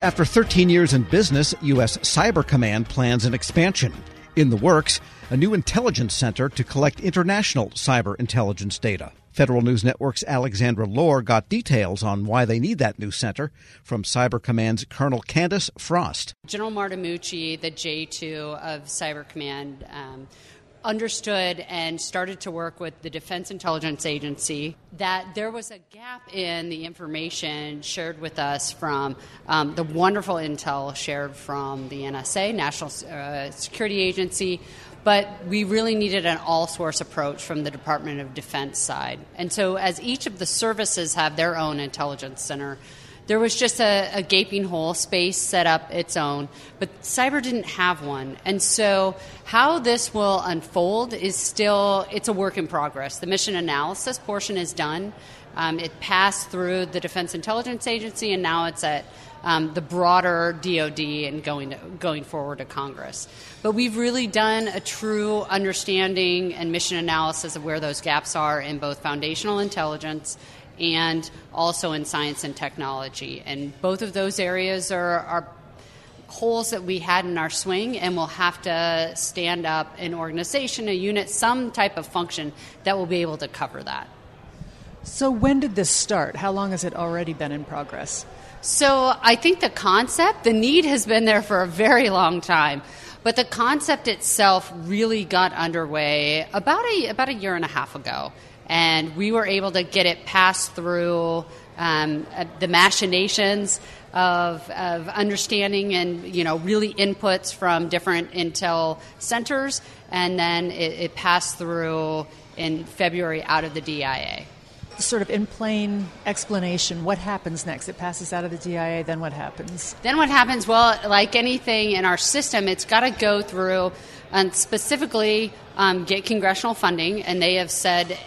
After 13 years in business, U.S. Cyber Command plans an expansion. In the works, a new intelligence center to collect international cyber intelligence data. Federal News Network's Alexandra Lohr got details on why they need that new center from Cyber Command's Colonel Candice Frost. General Martemucci, the J2 of Cyber Command, um, understood and started to work with the Defense Intelligence Agency that there was a gap in the information shared with us from um, the wonderful intel shared from the NSA, National uh, Security Agency, but we really needed an all source approach from the Department of Defense side. And so, as each of the services have their own intelligence center, there was just a, a, gaping hole space set up its own, but cyber didn't have one. And so how this will unfold is still it's a work in progress. The mission analysis portion is done. Um, it passed through the Defense Intelligence Agency, and now it's at um, the broader DoD and going to, going forward to Congress. But we've really done a true understanding and mission analysis of where those gaps are in both foundational intelligence and also in science and technology. And both of those areas are, are holes that we had in our swing, and we'll have to stand up an organization, a unit, some type of function that will be able to cover that. So, when did this start? How long has it already been in progress? So, I think the concept, the need has been there for a very long time. But the concept itself really got underway about a, about a year and a half ago and we were able to get it passed through um, uh, the machinations of, of understanding and you know really inputs from different intel centers, and then it, it passed through in February out of the DIA sort of in plain explanation, what happens next? It passes out of the DIA, then what happens? Then what happens? Well, like anything in our system, it's got to go through and specifically um, get congressional funding, and they have said,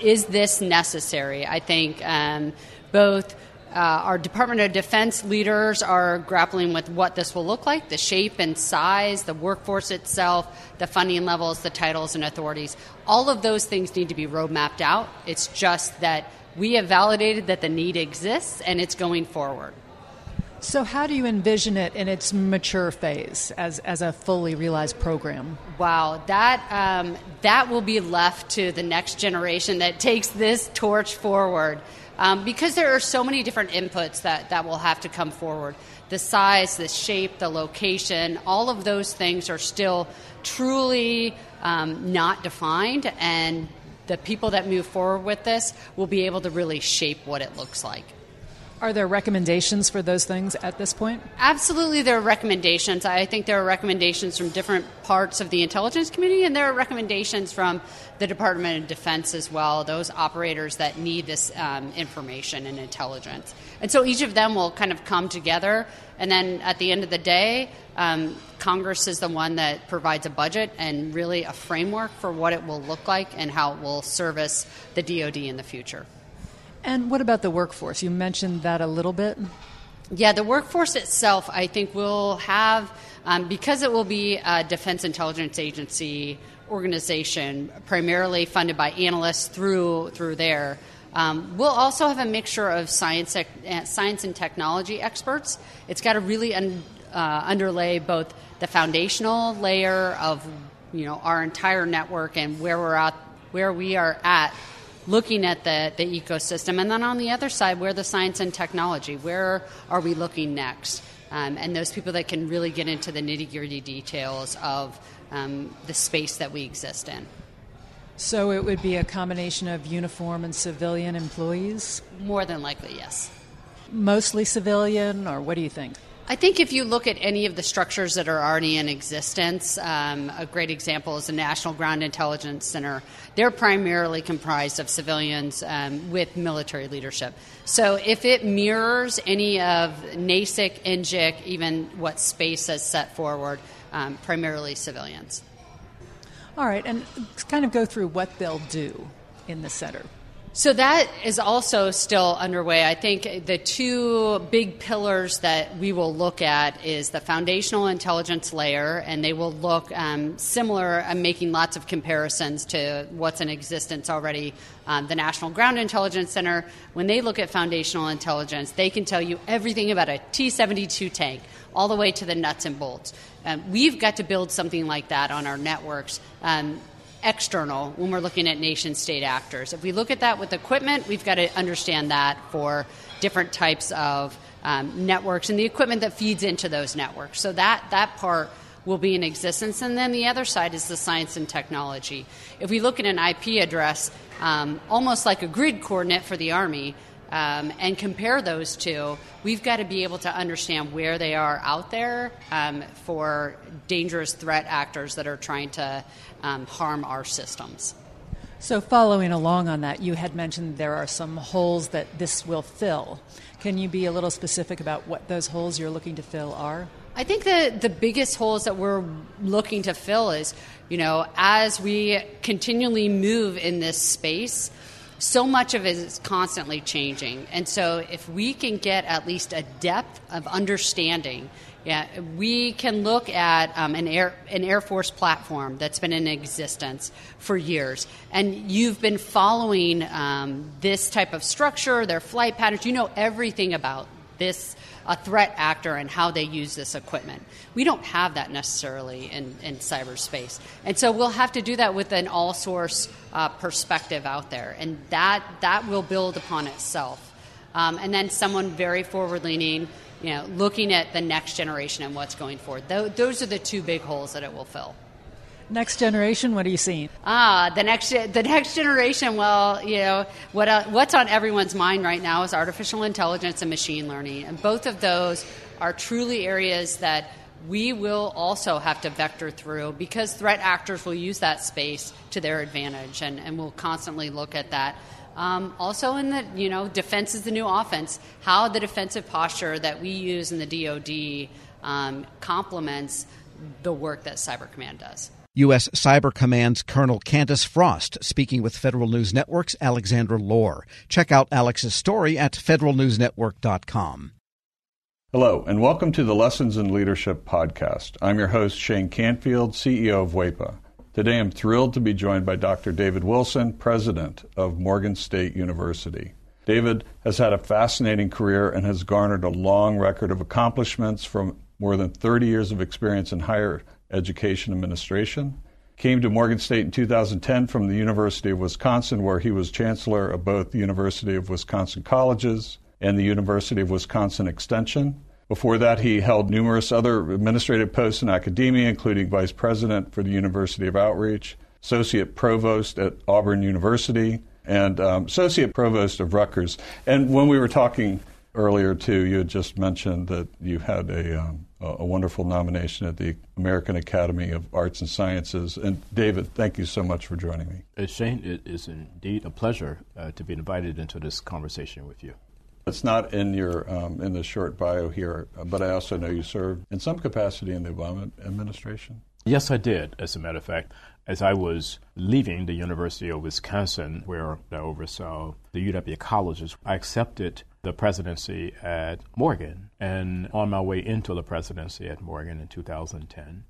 is this necessary? I think um, both. Uh, our Department of Defense leaders are grappling with what this will look like the shape and size, the workforce itself, the funding levels, the titles and authorities. All of those things need to be roadmapped out. It's just that we have validated that the need exists and it's going forward. So, how do you envision it in its mature phase as, as a fully realized program? Wow, that um, that will be left to the next generation that takes this torch forward, um, because there are so many different inputs that that will have to come forward. The size, the shape, the location, all of those things are still truly um, not defined, and the people that move forward with this will be able to really shape what it looks like. Are there recommendations for those things at this point? Absolutely, there are recommendations. I think there are recommendations from different parts of the intelligence community, and there are recommendations from the Department of Defense as well, those operators that need this um, information and intelligence. And so each of them will kind of come together, and then at the end of the day, um, Congress is the one that provides a budget and really a framework for what it will look like and how it will service the DoD in the future. And what about the workforce? You mentioned that a little bit. Yeah, the workforce itself, I think, will have, um, because it will be a Defense Intelligence Agency organization, primarily funded by analysts through through there. Um, we'll also have a mixture of science, uh, science and technology experts. It's got to really un, uh, underlay both the foundational layer of you know our entire network and where we're at, where we are at looking at the, the ecosystem. And then on the other side, where the science and technology, where are we looking next? Um, and those people that can really get into the nitty gritty details of um, the space that we exist in. So it would be a combination of uniform and civilian employees? More than likely, yes. Mostly civilian, or what do you think? I think if you look at any of the structures that are already in existence, um, a great example is the National Ground Intelligence Center. They're primarily comprised of civilians um, with military leadership. So if it mirrors any of NASIC, NGIC, even what space has set forward, um, primarily civilians. All right, and kind of go through what they'll do in the center. So that is also still underway. I think the two big pillars that we will look at is the foundational intelligence layer, and they will look um, similar. I'm making lots of comparisons to what's in existence already. Um, the National Ground Intelligence Center, when they look at foundational intelligence, they can tell you everything about a T 72 tank, all the way to the nuts and bolts. Um, we've got to build something like that on our networks. Um, external when we're looking at nation state actors. If we look at that with equipment, we've got to understand that for different types of um, networks and the equipment that feeds into those networks. So that, that part will be in existence. And then the other side is the science and technology. If we look at an IP address, um, almost like a grid coordinate for the Army, um, and compare those two, we've got to be able to understand where they are out there um, for dangerous threat actors that are trying to um, harm our systems. So, following along on that, you had mentioned there are some holes that this will fill. Can you be a little specific about what those holes you're looking to fill are? I think the, the biggest holes that we're looking to fill is, you know, as we continually move in this space, so much of it is constantly changing. And so, if we can get at least a depth of understanding, yeah, we can look at um, an air an Air Force platform that's been in existence for years, and you've been following um, this type of structure, their flight patterns. You know everything about this a threat actor and how they use this equipment. We don't have that necessarily in, in cyberspace. And so we'll have to do that with an all source uh, perspective out there. And that, that will build upon itself. Um, and then someone very forward leaning, you know, looking at the next generation and what's going forward. Th- those are the two big holes that it will fill. Next generation, what are you seeing? Ah, the next the next generation. Well, you know what uh, what's on everyone's mind right now is artificial intelligence and machine learning, and both of those are truly areas that we will also have to vector through because threat actors will use that space to their advantage, and, and we'll constantly look at that. Um, also, in the you know, defense is the new offense. How the defensive posture that we use in the DoD um, complements the work that Cyber Command does. U.S. Cyber Command's Colonel Candice Frost speaking with Federal News Network's Alexandra Lohr. Check out Alex's story at federalnewsnetwork.com. Hello, and welcome to the Lessons in Leadership podcast. I'm your host, Shane Canfield, CEO of WEPA. Today I'm thrilled to be joined by Dr. David Wilson, president of Morgan State University. David has had a fascinating career and has garnered a long record of accomplishments from more than 30 years of experience in higher Education Administration. Came to Morgan State in 2010 from the University of Wisconsin, where he was chancellor of both the University of Wisconsin Colleges and the University of Wisconsin Extension. Before that, he held numerous other administrative posts in academia, including vice president for the University of Outreach, associate provost at Auburn University, and um, associate provost of Rutgers. And when we were talking earlier, too, you had just mentioned that you had a um, a wonderful nomination at the American Academy of Arts and Sciences. And David, thank you so much for joining me. Uh, Shane, it is indeed a pleasure uh, to be invited into this conversation with you. It's not in your um, in the short bio here, but I also know you served in some capacity in the Obama administration. Yes, I did. As a matter of fact, as I was leaving the University of Wisconsin, where I oversaw the UW colleges, I accepted the presidency at Morgan. And on my way into the presidency at Morgan in 2010,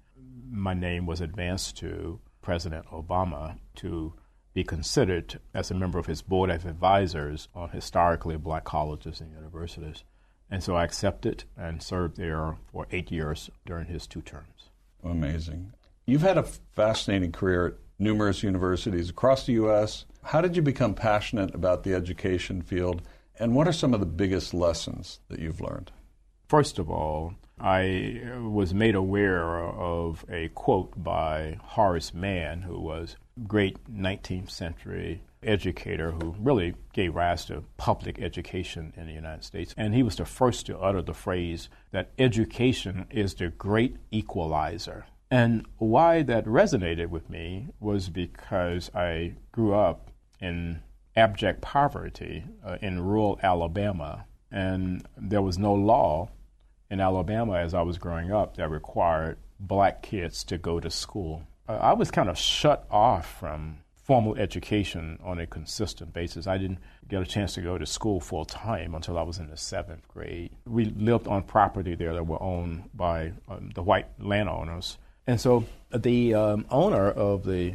my name was advanced to President Obama to be considered as a member of his board of advisors on historically black colleges and universities. And so I accepted and served there for eight years during his two terms. Amazing. You've had a fascinating career at numerous universities across the U.S. How did you become passionate about the education field? And what are some of the biggest lessons that you've learned? First of all, I was made aware of a quote by Horace Mann, who was a great 19th century educator who really gave rise to public education in the United States. And he was the first to utter the phrase that education is the great equalizer. And why that resonated with me was because I grew up in abject poverty uh, in rural Alabama, and there was no law in Alabama as I was growing up that required black kids to go to school. Uh, I was kind of shut off from formal education on a consistent basis. I didn't get a chance to go to school full time until I was in the seventh grade. We lived on property there that were owned by um, the white landowners. And so the um, owner of the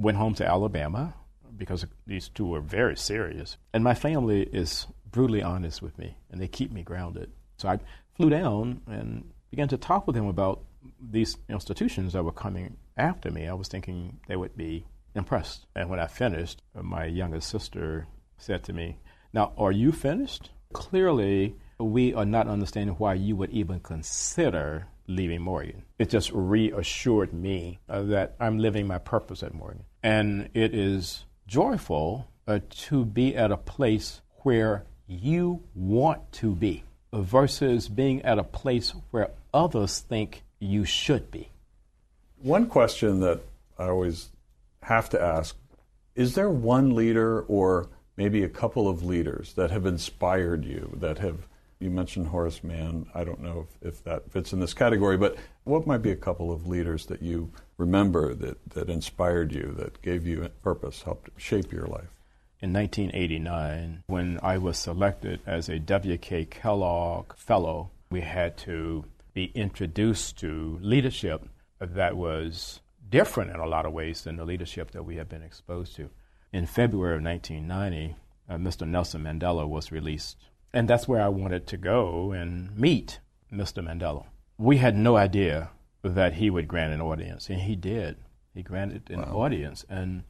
went home to Alabama because these two were very serious. And my family is brutally honest with me, and they keep me grounded. So I flew down and began to talk with them about these institutions that were coming after me, I was thinking they would be impressed. And when I finished, my youngest sister said to me, Now, are you finished? Clearly, we are not understanding why you would even consider leaving Morgan. It just reassured me uh, that I'm living my purpose at Morgan. And it is joyful uh, to be at a place where you want to be versus being at a place where others think you should be. One question that I always have to ask is there one leader or maybe a couple of leaders that have inspired you, that have, you mentioned Horace Mann, I don't know if, if that fits in this category, but what might be a couple of leaders that you remember that, that inspired you, that gave you purpose, helped shape your life? in 1989, when I was selected as a W.K. Kellogg Fellow, we had to be introduced to leadership that was different in a lot of ways than the leadership that we had been exposed to. In February of 1990, uh, Mr. Nelson Mandela was released. And that's where I wanted to go and meet Mr. Mandela. We had no idea that he would grant an audience, and he did. He granted an wow. audience, and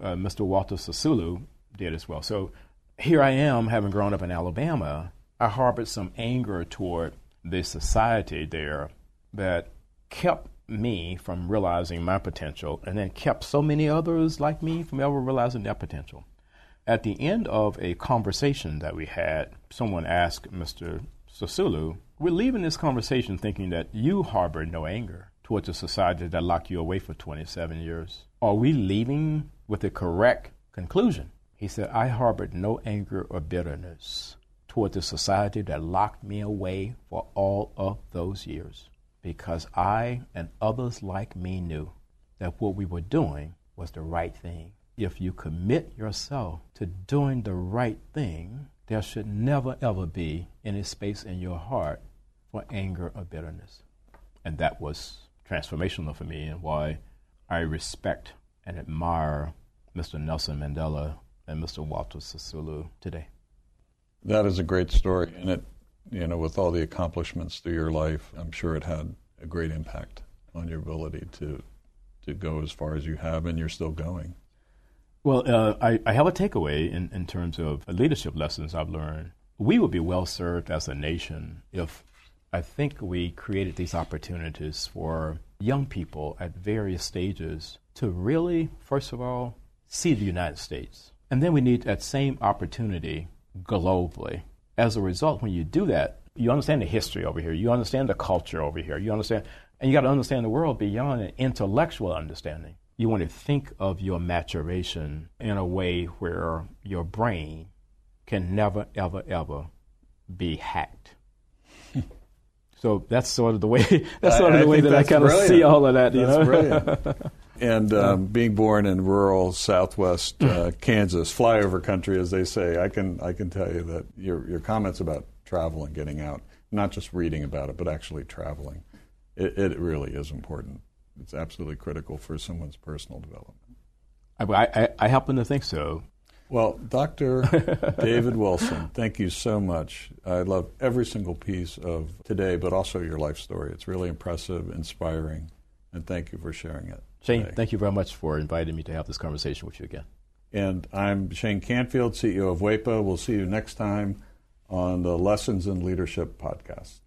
uh, Mr. Walter Sisulu did as well. So here I am, having grown up in Alabama. I harbored some anger toward the society there that kept me from realizing my potential and then kept so many others like me from ever realizing their potential. At the end of a conversation that we had, someone asked Mr. Sisulu, we're leaving this conversation thinking that you harbor no anger towards a society that locked you away for 27 years. Are we leaving with the correct conclusion? He said, I harbored no anger or bitterness toward the society that locked me away for all of those years because I and others like me knew that what we were doing was the right thing. If you commit yourself to doing the right thing, there should never ever be any space in your heart for anger or bitterness. And that was transformational for me and why I respect and admire Mr. Nelson Mandela and Mr. Walter Sisulu today. That is a great story, and it, you know, with all the accomplishments through your life, I'm sure it had a great impact on your ability to to go as far as you have, and you're still going. Well, uh, I, I have a takeaway in, in terms of leadership lessons I've learned. We would be well served as a nation if I think we created these opportunities for young people at various stages to really, first of all, see the United States. And then we need that same opportunity globally. As a result, when you do that, you understand the history over here, you understand the culture over here, you understand, and you got to understand the world beyond an intellectual understanding. You want to think of your maturation in a way where your brain can never, ever, ever be hacked. So that's sort of the way. That's sort of I, the way that I kind of see all of that. You that's know? brilliant. And um, being born in rural Southwest uh, Kansas, flyover country, as they say, I can I can tell you that your your comments about travel and getting out, not just reading about it, but actually traveling, it, it really is important. It's absolutely critical for someone's personal development. I, I, I happen to think so. Well, Dr. David Wilson, thank you so much. I love every single piece of today, but also your life story. It's really impressive, inspiring, and thank you for sharing it. Shane, today. thank you very much for inviting me to have this conversation with you again. And I'm Shane Canfield, CEO of WEPA. We'll see you next time on the Lessons in Leadership podcast.